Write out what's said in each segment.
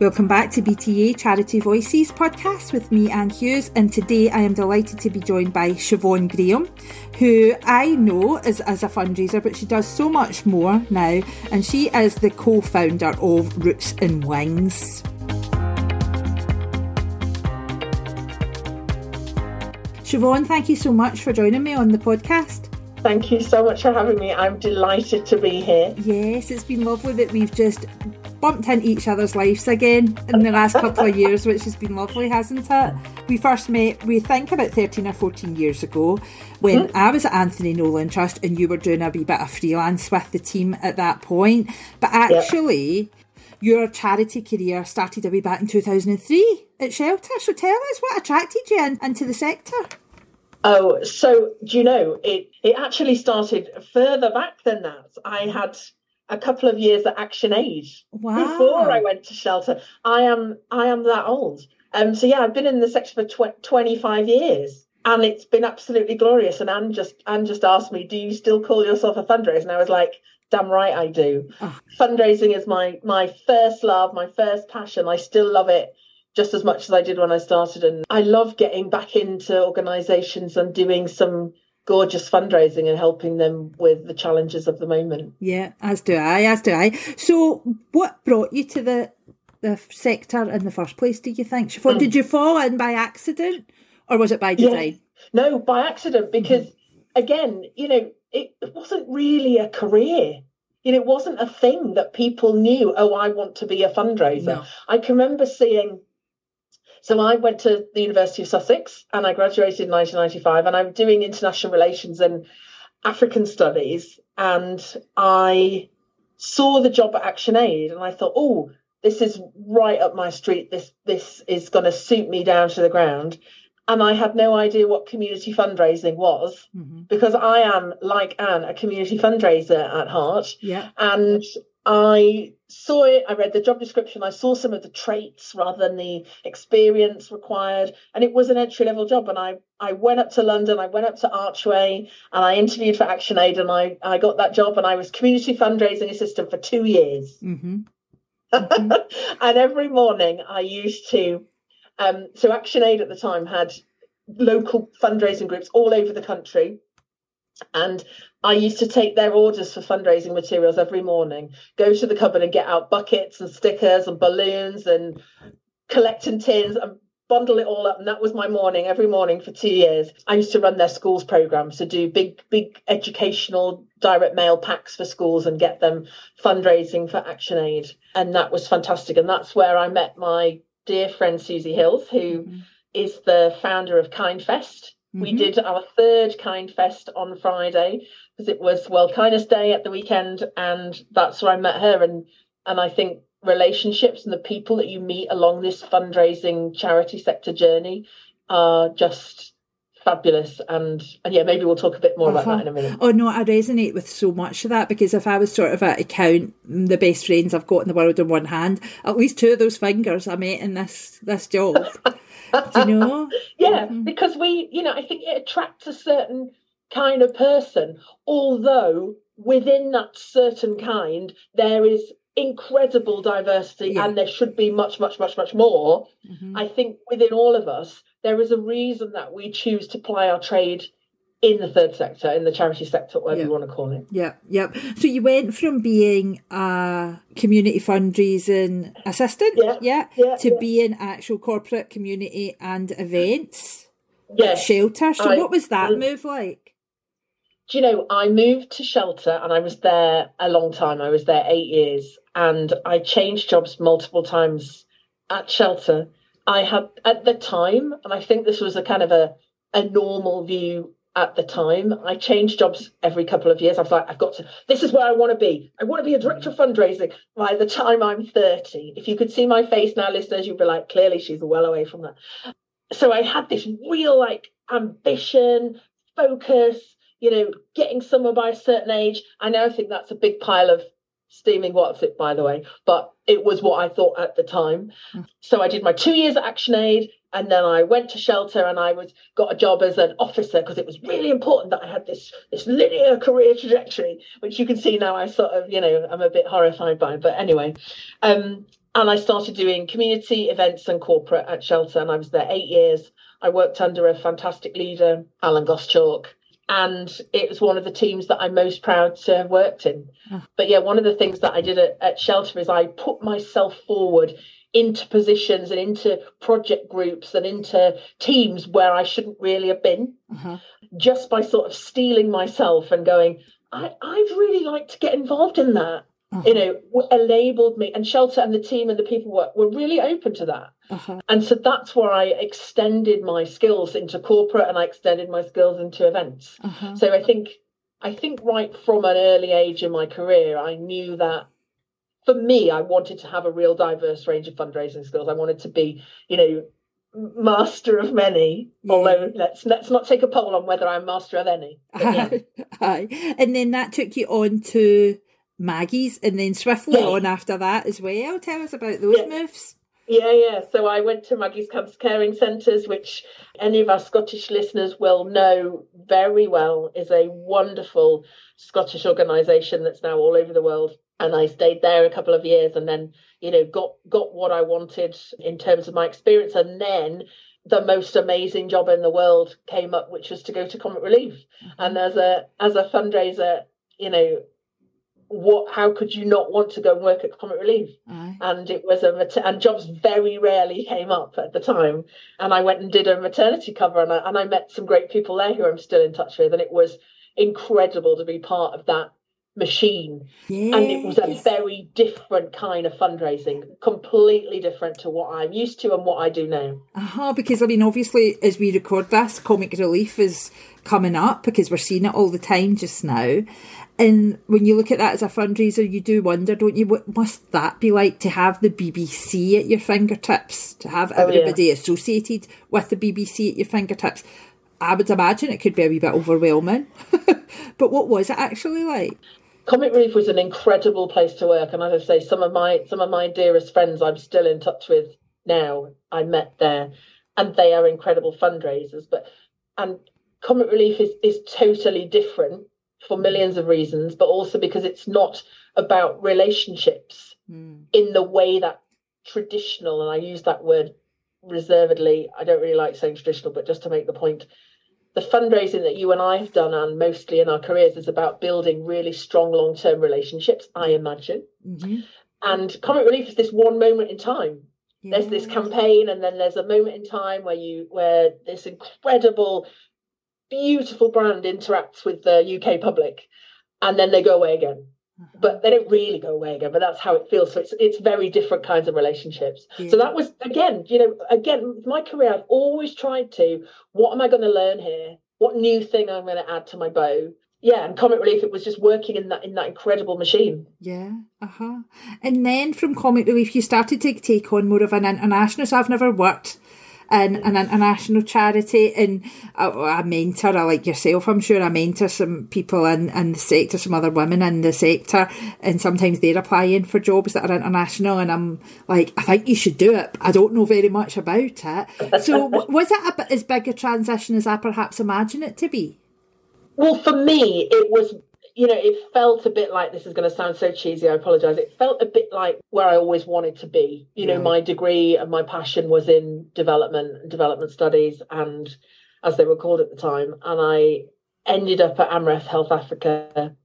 Welcome back to BTA Charity Voices podcast with me, Anne Hughes, and today I am delighted to be joined by Shivonne Graham, who I know is as a fundraiser, but she does so much more now, and she is the co-founder of Roots and Wings. Shivonne, thank you so much for joining me on the podcast. Thank you so much for having me. I'm delighted to be here. Yes, it's been lovely that we've just bumped into each other's lives again in the last couple of years, which has been lovely, hasn't it? We first met, we think about 13 or 14 years ago, when mm-hmm. I was at Anthony Nolan Trust and you were doing a wee bit of freelance with the team at that point. But actually, yep. your charity career started a wee back in 2003 at Shelter. So tell us what attracted you in, into the sector. Oh, so do you know it? It actually started further back than that. I had a couple of years at Action Aid wow. before I went to shelter. I am I am that old. Um, so yeah, I've been in the sector for tw- 25 years, and it's been absolutely glorious. And Anne just Anne just asked me, "Do you still call yourself a fundraiser?" And I was like, "Damn right, I do. Oh. Fundraising is my my first love, my first passion. I still love it." Just as much as I did when I started, and I love getting back into organisations and doing some gorgeous fundraising and helping them with the challenges of the moment. Yeah, as do I, as do I. So, what brought you to the the sector in the first place? Do you think? Mm. Did you fall in by accident, or was it by design? Yeah. No, by accident. Because mm-hmm. again, you know, it, it wasn't really a career. You know, it wasn't a thing that people knew. Oh, I want to be a fundraiser. No. I can remember seeing so I went to the University of Sussex and I graduated in 1995 and I'm doing international relations and African studies. And I saw the job at Action Aid and I thought, oh, this is right up my street. This this is going to suit me down to the ground. And I had no idea what community fundraising was mm-hmm. because I am, like Anne, a community fundraiser at heart. Yeah. And I saw it, I read the job description, I saw some of the traits rather than the experience required, and it was an entry level job. And I, I went up to London, I went up to Archway, and I interviewed for Action Aid, and I, I got that job, and I was community fundraising assistant for two years. Mm-hmm. Mm-hmm. and every morning I used to, um, so Action Aid at the time had local fundraising groups all over the country. And I used to take their orders for fundraising materials every morning, go to the cupboard and get out buckets and stickers and balloons and collecting tins and bundle it all up. And that was my morning every morning for two years. I used to run their schools programs to do big, big educational direct mail packs for schools and get them fundraising for Action Aid. And that was fantastic. And that's where I met my dear friend Susie Hills, who mm-hmm. is the founder of Kindfest. Mm-hmm. We did our third Kind Fest on Friday because it was World Kindness Day at the weekend, and that's where I met her. And and I think relationships and the people that you meet along this fundraising charity sector journey are just fabulous and and yeah maybe we'll talk a bit more uh-huh. about that in a minute oh no i resonate with so much of that because if i was sort of at a count the best friends i've got in the world in one hand at least two of those fingers i met in this this job you know yeah mm-hmm. because we you know i think it attracts a certain kind of person, although within that certain kind, there is incredible diversity yeah. and there should be much, much, much, much more. Mm-hmm. I think within all of us, there is a reason that we choose to ply our trade in the third sector, in the charity sector, whatever yeah. you want to call it. Yeah, yeah. So you went from being a community fundraising assistant, yeah, yeah, yeah to yeah. being actual corporate community and events. Yeah. Shelter. So I, what was that um, move like? do you know, I moved to shelter and I was there a long time. I was there eight years and I changed jobs multiple times at shelter. I had at the time, and I think this was a kind of a, a normal view at the time. I changed jobs every couple of years. I was like, I've got to, this is where I want to be. I want to be a director of fundraising by the time I'm 30. If you could see my face now, listeners, you'd be like, clearly she's well away from that. So I had this real like ambition, focus, you know, getting somewhere by a certain age. I now think that's a big pile of steaming what's it by the way but it was what i thought at the time. Mm. so i did my two years at actionaid and then i went to shelter and i was got a job as an officer because it was really important that i had this this linear career trajectory which you can see now i sort of you know i'm a bit horrified by but anyway um and i started doing community events and corporate at shelter and i was there eight years. I worked under a fantastic leader alan Gosschalk and it was one of the teams that I'm most proud to have worked in. Oh. But yeah, one of the things that I did at, at, Shelter is I put myself forward into positions and into project groups and into teams where I shouldn't really have been, uh-huh. just by sort of steeling myself and going, I, I'd really like to get involved in that uh-huh. you know, enabled me. And Shelter and the team and the people were, were really open to that. Uh-huh. And so that's where I extended my skills into corporate and I extended my skills into events. Uh-huh. So I think I think right from an early age in my career, I knew that for me, I wanted to have a real diverse range of fundraising skills. I wanted to be, you know, master of many. Yeah. Although let's let's not take a poll on whether I'm master of any. Yeah. and then that took you on to Maggie's and then swiftly yeah. on after that as well. Tell us about those yeah. moves. Yeah, yeah. So I went to Maggie's Cancer Caring Centres, which any of our Scottish listeners will know very well is a wonderful Scottish organisation that's now all over the world. And I stayed there a couple of years and then, you know, got got what I wanted in terms of my experience. And then the most amazing job in the world came up, which was to go to Comic Relief. Mm-hmm. And as a as a fundraiser, you know, what how could you not want to go and work at comic relief Aye. and it was a and jobs very rarely came up at the time and i went and did a maternity cover and I, and I met some great people there who i'm still in touch with and it was incredible to be part of that machine yes. and it was a very different kind of fundraising completely different to what i'm used to and what i do now uh-huh because i mean obviously as we record this comic relief is coming up because we're seeing it all the time just now and when you look at that as a fundraiser, you do wonder, don't you, what must that be like to have the BBC at your fingertips, to have oh, everybody yeah. associated with the BBC at your fingertips? I would imagine it could be a wee bit overwhelming. but what was it actually like? Comic Relief was an incredible place to work, and as I say, some of my some of my dearest friends I'm still in touch with now. I met there, and they are incredible fundraisers. But and Comic Relief is is totally different for millions of reasons, but also because it's not about relationships mm. in the way that traditional, and I use that word reservedly, I don't really like saying traditional, but just to make the point, the fundraising that you and I have done, and mostly in our careers, is about building really strong long term relationships, I imagine. Mm-hmm. And Comic Relief is this one moment in time. Yeah. There's this campaign, and then there's a moment in time where you where this incredible beautiful brand interacts with the UK public and then they go away again. Uh-huh. But they don't really go away again, but that's how it feels. So it's it's very different kinds of relationships. Yeah. So that was again, you know, again, my career, I've always tried to, what am I going to learn here? What new thing I'm going to add to my bow? yeah, and Comic Relief, it was just working in that in that incredible machine. Yeah, uh huh. And then from Comic Relief, you started to take on more of an international. So I've never worked in an international charity. And I, I mentor, I like yourself, I'm sure I mentor some people in, in the sector, some other women in the sector, and sometimes they're applying for jobs that are international. And I'm like, I think you should do it. I don't know very much about it. So, was it a, bit as big a transition as I perhaps imagine it to be? Well, for me, it was you know, it felt a bit like this is going to sound so cheesy. I apologize. It felt a bit like where I always wanted to be. You know, my degree and my passion was in development, development studies, and as they were called at the time. And I ended up at Amref Health Africa,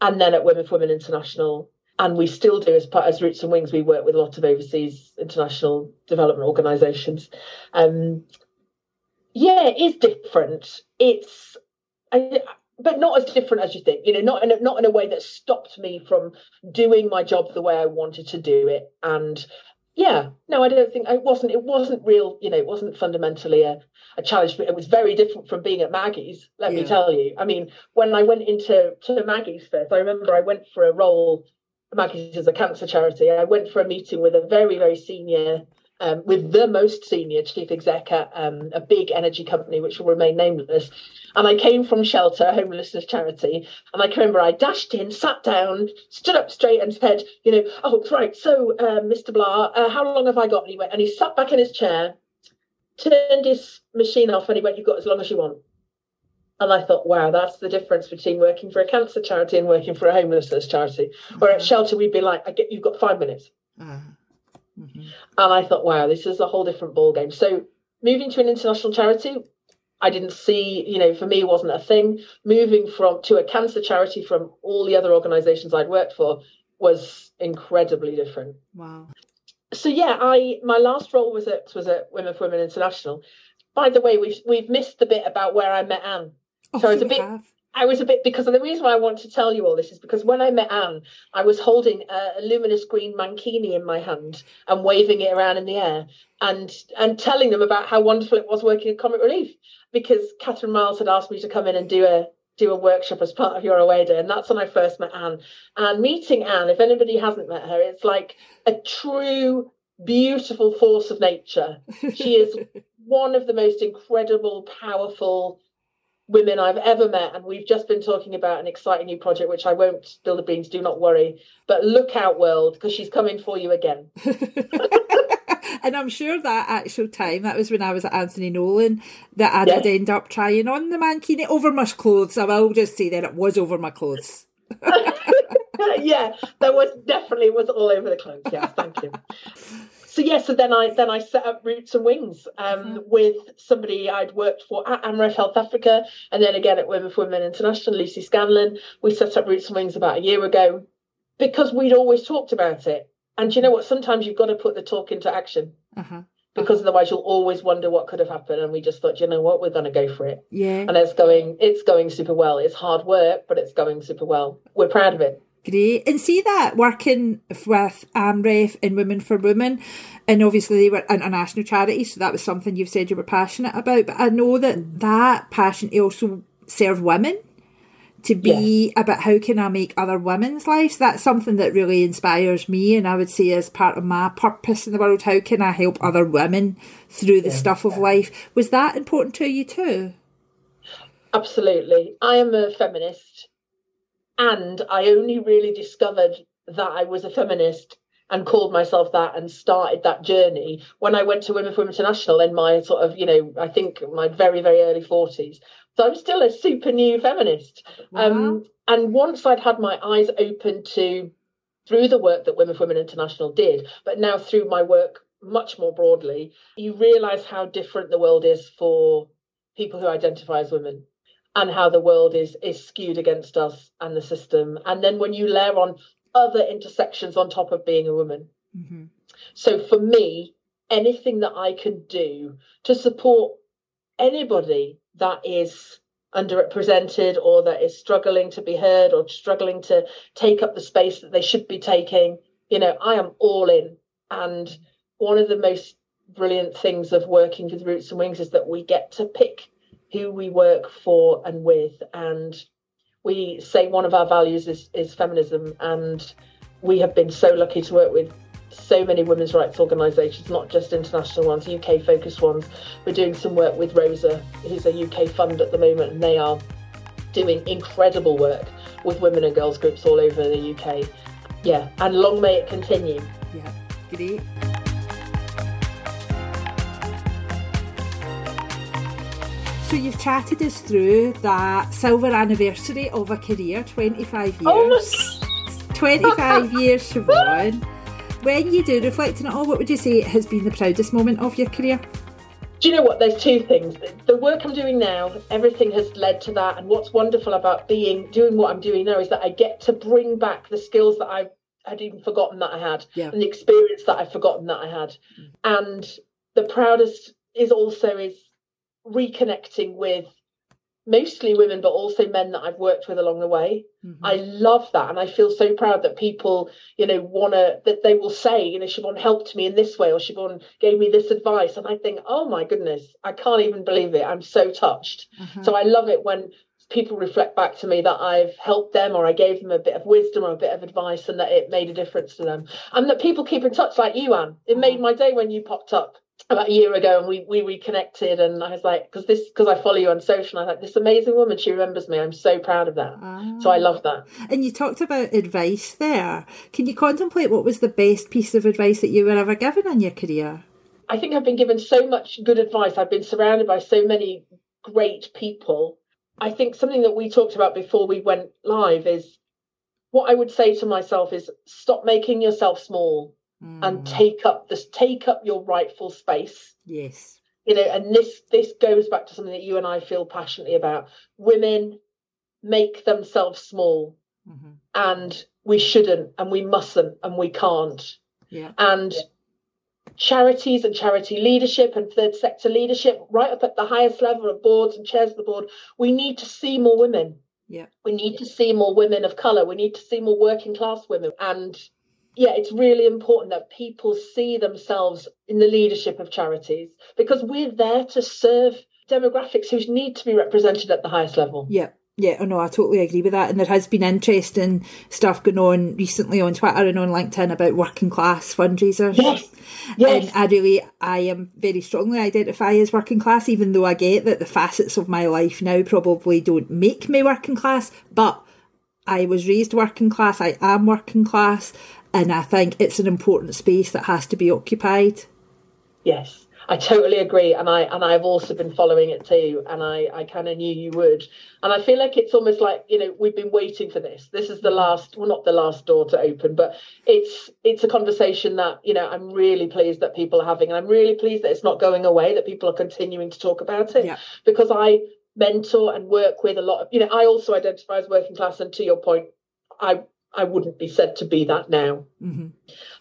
and then at Women for Women International. And we still do as part as Roots and Wings. We work with a lot of overseas international development organisations. Um, yeah, it is different. It's I, but not as different as you think. You know, not in a, not in a way that stopped me from doing my job the way I wanted to do it. And yeah, no, I don't think it wasn't. It wasn't real. You know, it wasn't fundamentally a, a challenge. But it was very different from being at Maggie's. Let yeah. me tell you. I mean, when I went into to Maggie's first, I remember I went for a role. Maggie's is a cancer charity. I went for a meeting with a very very senior um, with the most senior chief exec at um, a big energy company, which will remain nameless. And I came from Shelter, a homelessness charity. And I can remember I dashed in, sat down, stood up straight and said, you know, oh, right, so, uh, Mr. Blah, uh, how long have I got? And he, went, and he sat back in his chair, turned his machine off, and he went, you've got as long as you want. And I thought, wow, that's the difference between working for a cancer charity and working for a homelessness charity. Mm-hmm. Where at Shelter, we'd be like, I get, you've got five minutes. Uh-huh. Mm-hmm. And I thought, wow, this is a whole different ball game. So moving to an international charity, I didn't see, you know, for me wasn't a thing. Moving from to a cancer charity from all the other organizations I'd worked for was incredibly different. Wow. So yeah, I my last role was at was at Women for Women International. By the way, we've we've missed the bit about where I met Anne. Oh, so it's a bit have. I was a bit because the reason why I want to tell you all this is because when I met Anne, I was holding a, a luminous green mankini in my hand and waving it around in the air and and telling them about how wonderful it was working at Comic Relief because Catherine Miles had asked me to come in and do a do a workshop as part of your away day, and that's when I first met Anne. And meeting Anne, if anybody hasn't met her, it's like a true beautiful force of nature. She is one of the most incredible, powerful women I've ever met, and we've just been talking about an exciting new project, which I won't spill the beans. Do not worry, but look out, world, because she's coming for you again. and I'm sure that actual time, that was when I was at Anthony Nolan, that I did end up trying on the mankini over my clothes. I will just say that it was over my clothes. yeah, that was definitely was all over the clothes. Yes, thank you so yeah, so then I then I set up Roots and Wings um, mm-hmm. with somebody I'd worked for at Amref Health Africa, and then again at Women for Women International, Lucy Scanlon. We set up Roots and Wings about a year ago because we'd always talked about it. And you know what? Sometimes you've got to put the talk into action. Uh-huh. Because otherwise you'll always wonder what could have happened. And we just thought, you know what, we're gonna go for it. Yeah. And it's going it's going super well. It's hard work, but it's going super well. We're proud of it. Great. And see that working with AMREF and Women for Women, and obviously they were international charities, so that was something you've said you were passionate about. But I know that that passion also serve women to be yeah. about how can I make other women's lives. That's something that really inspires me, and I would say as part of my purpose in the world, how can I help other women through the yeah. stuff of life? Was that important to you too? Absolutely. I am a feminist and I only really discovered that I was a feminist and called myself that and started that journey when I went to Women for Women International in my sort of, you know, I think my very, very early 40s. So I'm still a super new feminist. Wow. Um, and once I'd had my eyes open to, through the work that Women for Women International did, but now through my work much more broadly, you realize how different the world is for people who identify as women and how the world is is skewed against us and the system. And then when you layer on other intersections on top of being a woman. Mm-hmm. so for me anything that i can do to support anybody that is underrepresented or that is struggling to be heard or struggling to take up the space that they should be taking you know i am all in. And one of the most brilliant things of working with roots and wings is that we get to pick who we work for and with. And we say one of our values is, is feminism. And we have been so lucky to work with so many women's rights organisations, not just international ones, UK focused ones. We're doing some work with Rosa, who's a UK fund at the moment, and they are doing incredible work with women and girls groups all over the UK. Yeah, and long may it continue. Yeah, great. So you've chatted us through that silver anniversary of a career, 25 years. Oh 25 years, Shivonne. When you do reflect on it all, what would you say has been the proudest moment of your career? Do you know what? There's two things. The work I'm doing now, everything has led to that. And what's wonderful about being doing what I'm doing now is that I get to bring back the skills that I had even forgotten that I had, yeah. and the experience that I've forgotten that I had. Mm. And the proudest is also is reconnecting with mostly women, but also men that I've worked with along the way. Mm-hmm. I love that. And I feel so proud that people, you know, want to, that they will say, you know, Shivonne helped me in this way or Shivonne gave me this advice. And I think, oh my goodness, I can't even believe it. I'm so touched. Mm-hmm. So I love it when people reflect back to me that I've helped them or I gave them a bit of wisdom or a bit of advice and that it made a difference to them. And that people keep in touch like you, Anne. It made my day when you popped up about a year ago and we we reconnected and I was like because this because I follow you on social and I was like this amazing woman she remembers me. I'm so proud of that. Ah. so I love that. And you talked about advice there. Can you contemplate what was the best piece of advice that you were ever given in your career? I think I've been given so much good advice. I've been surrounded by so many great people. I think something that we talked about before we went live is what I would say to myself is stop making yourself small mm. and take up this take up your rightful space. Yes. You know, and this this goes back to something that you and I feel passionately about. Women make themselves small. Mm-hmm. And we shouldn't and we mustn't and we can't. Yeah. And charities and charity leadership and third sector leadership, right up at the highest level of boards and chairs of the board, we need to see more women. Yeah. We need to see more women of colour. We need to see more working class women. And yeah, it's really important that people see themselves in the leadership of charities because we're there to serve demographics who need to be represented at the highest level. Yeah. Yeah, oh no, I totally agree with that. And there has been interesting stuff going on recently on Twitter and on LinkedIn about working class fundraisers. Yes. Yes. And I really, I am very strongly identify as working class, even though I get that the facets of my life now probably don't make me working class. But I was raised working class, I am working class, and I think it's an important space that has to be occupied. Yes, I totally agree, and I and I've also been following it too, and I I kind of knew you would, and I feel like it's almost like you know we've been waiting for this. This is the mm. last, well, not the last door to open, but it's it's a conversation that you know I'm really pleased that people are having, and I'm really pleased that it's not going away, that people are continuing to talk about it, yeah. because I mentor and work with a lot of you know I also identify as working class, and to your point, I I wouldn't be said to be that now. Mm-hmm.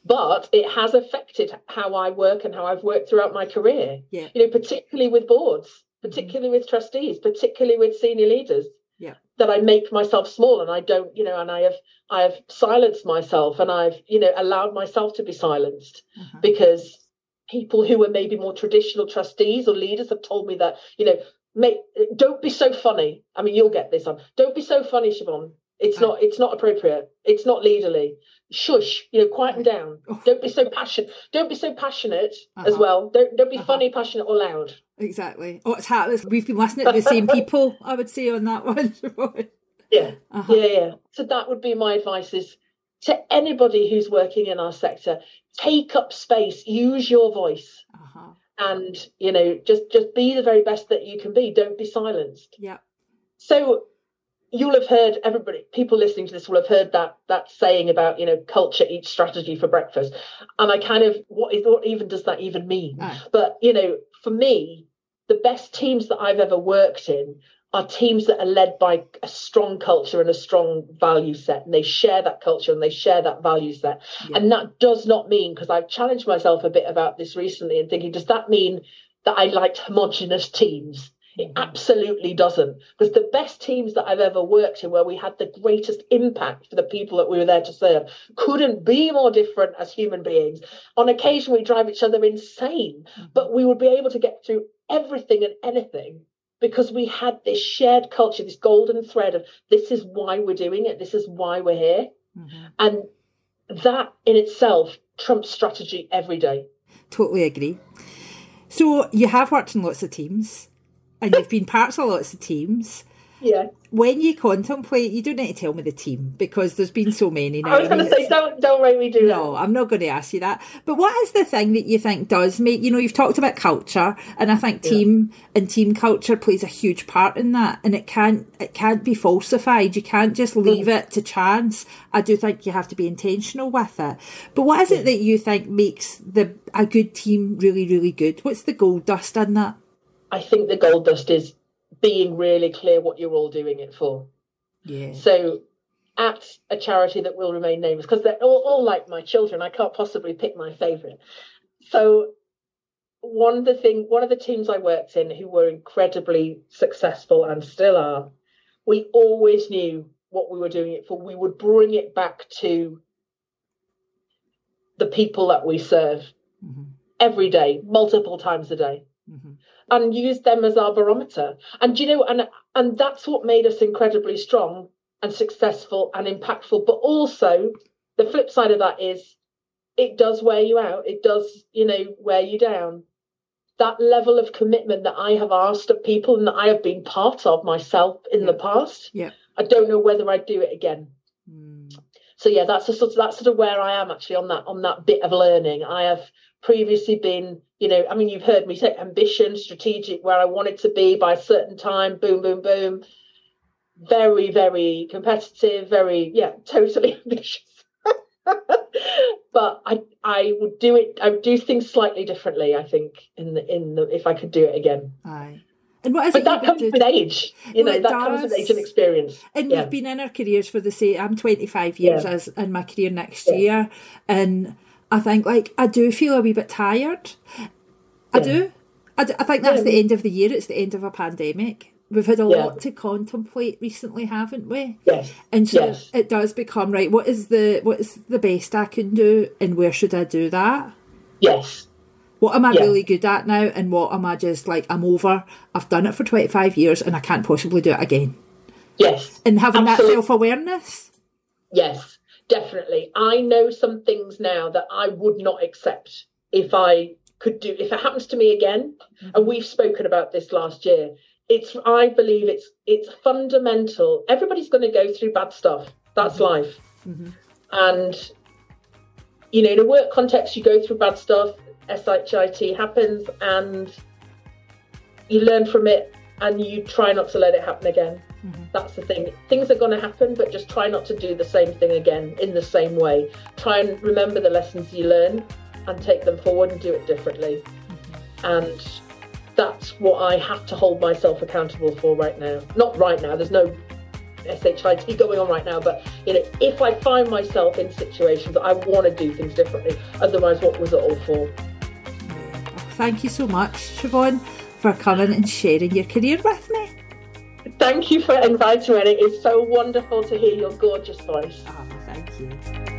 But it has affected how I work and how I've worked throughout my career. Yeah. You know, particularly with boards, particularly with trustees, particularly with senior leaders. Yeah. That I make myself small and I don't, you know, and I have I have silenced myself and I've, you know, allowed myself to be silenced mm-hmm. because people who were maybe more traditional trustees or leaders have told me that, you know, make don't be so funny. I mean, you'll get this on. Don't be so funny, Shivonne. It's not. It's not appropriate. It's not leaderly. Shush. You know, quieten down. Oh. Don't be so passionate. Don't be so passionate uh-huh. as well. Don't don't be uh-huh. funny, passionate, or loud. Exactly. Oh, it's happened. We've been listening to the same people. I would say on that one. yeah. Uh-huh. Yeah. Yeah. So that would be my advice: is to anybody who's working in our sector, take up space, use your voice. Uh-huh. And you know, just just be the very best that you can be. Don't be silenced. Yeah. So you'll have heard everybody people listening to this will have heard that that saying about you know culture eats strategy for breakfast and i kind of what is what even does that even mean oh. but you know for me the best teams that i've ever worked in are teams that are led by a strong culture and a strong value set and they share that culture and they share that value set yeah. and that does not mean because i've challenged myself a bit about this recently and thinking does that mean that i liked homogenous teams it absolutely doesn't. Because the best teams that I've ever worked in, where we had the greatest impact for the people that we were there to serve, couldn't be more different as human beings. On occasion, we drive each other insane, but we would be able to get through everything and anything because we had this shared culture, this golden thread of this is why we're doing it, this is why we're here. Mm-hmm. And that in itself trumps strategy every day. Totally agree. So you have worked in lots of teams and you've been parts of lots of teams. Yeah. When you contemplate, you don't need to tell me the team because there's been so many now. I was going to say, don't don't make me do no, that. No, I'm not going to ask you that. But what is the thing that you think does make you know? You've talked about culture, and I think team yeah. and team culture plays a huge part in that. And it can't it can't be falsified. You can't just leave mm. it to chance. I do think you have to be intentional with it. But what is yeah. it that you think makes the a good team really really good? What's the gold dust in that? I think the gold dust is being really clear what you're all doing it for. Yeah. So at a charity that will remain nameless, because they're all, all like my children, I can't possibly pick my favourite. So one of the thing, one of the teams I worked in who were incredibly successful and still are, we always knew what we were doing it for. We would bring it back to the people that we serve mm-hmm. every day, multiple times a day. Mm-hmm and use them as our barometer. And you know, and and that's what made us incredibly strong and successful and impactful. But also, the flip side of that is it does wear you out. It does, you know, wear you down. That level of commitment that I have asked of people and that I have been part of myself in yeah. the past, yeah. I don't know whether I'd do it again. Mm. So yeah, that's a sort of that's sort of where I am actually on that on that bit of learning. I have previously been, you know, I mean, you've heard me say ambition, strategic, where I wanted to be by a certain time, boom, boom, boom. Very, very competitive, very, yeah, totally ambitious. but I I would do it I would do things slightly differently, I think, in the in the if I could do it again. Aye. And what is but it that comes with age, you well, know. That does. comes with age and experience. And yeah. we've been in our careers for the same. I'm 25 years yeah. as in my career next yeah. year, and I think like I do feel a wee bit tired. I do. I, do. I think that's the end of the year. It's the end of a pandemic. We've had a lot to contemplate recently, haven't we? Yes. And so yes. it does become right. What is the what is the best I can do, and where should I do that? Yes. What am I yeah. really good at now, and what am I just like? I'm over. I've done it for twenty five years, and I can't possibly do it again. Yes. And having Absolutely. that self awareness. Yes, definitely. I know some things now that I would not accept if I could do if it happens to me again. Mm-hmm. And we've spoken about this last year. It's I believe it's it's fundamental. Everybody's going to go through bad stuff. That's mm-hmm. life. Mm-hmm. And you know, in a work context, you go through bad stuff SHIT happens and you learn from it and you try not to let it happen again. Mm-hmm. That's the thing. Things are going to happen, but just try not to do the same thing again in the same way. Try and remember the lessons you learn and take them forward and do it differently. Mm-hmm. And that's what I have to hold myself accountable for right now. Not right now, there's no SHIT going on right now, but you know, if I find myself in situations I want to do things differently, otherwise, what was it all for? Thank you so much, Shivonne, for coming and sharing your career with me. Thank you for inviting me. It is so wonderful to hear your gorgeous voice. Oh, thank you.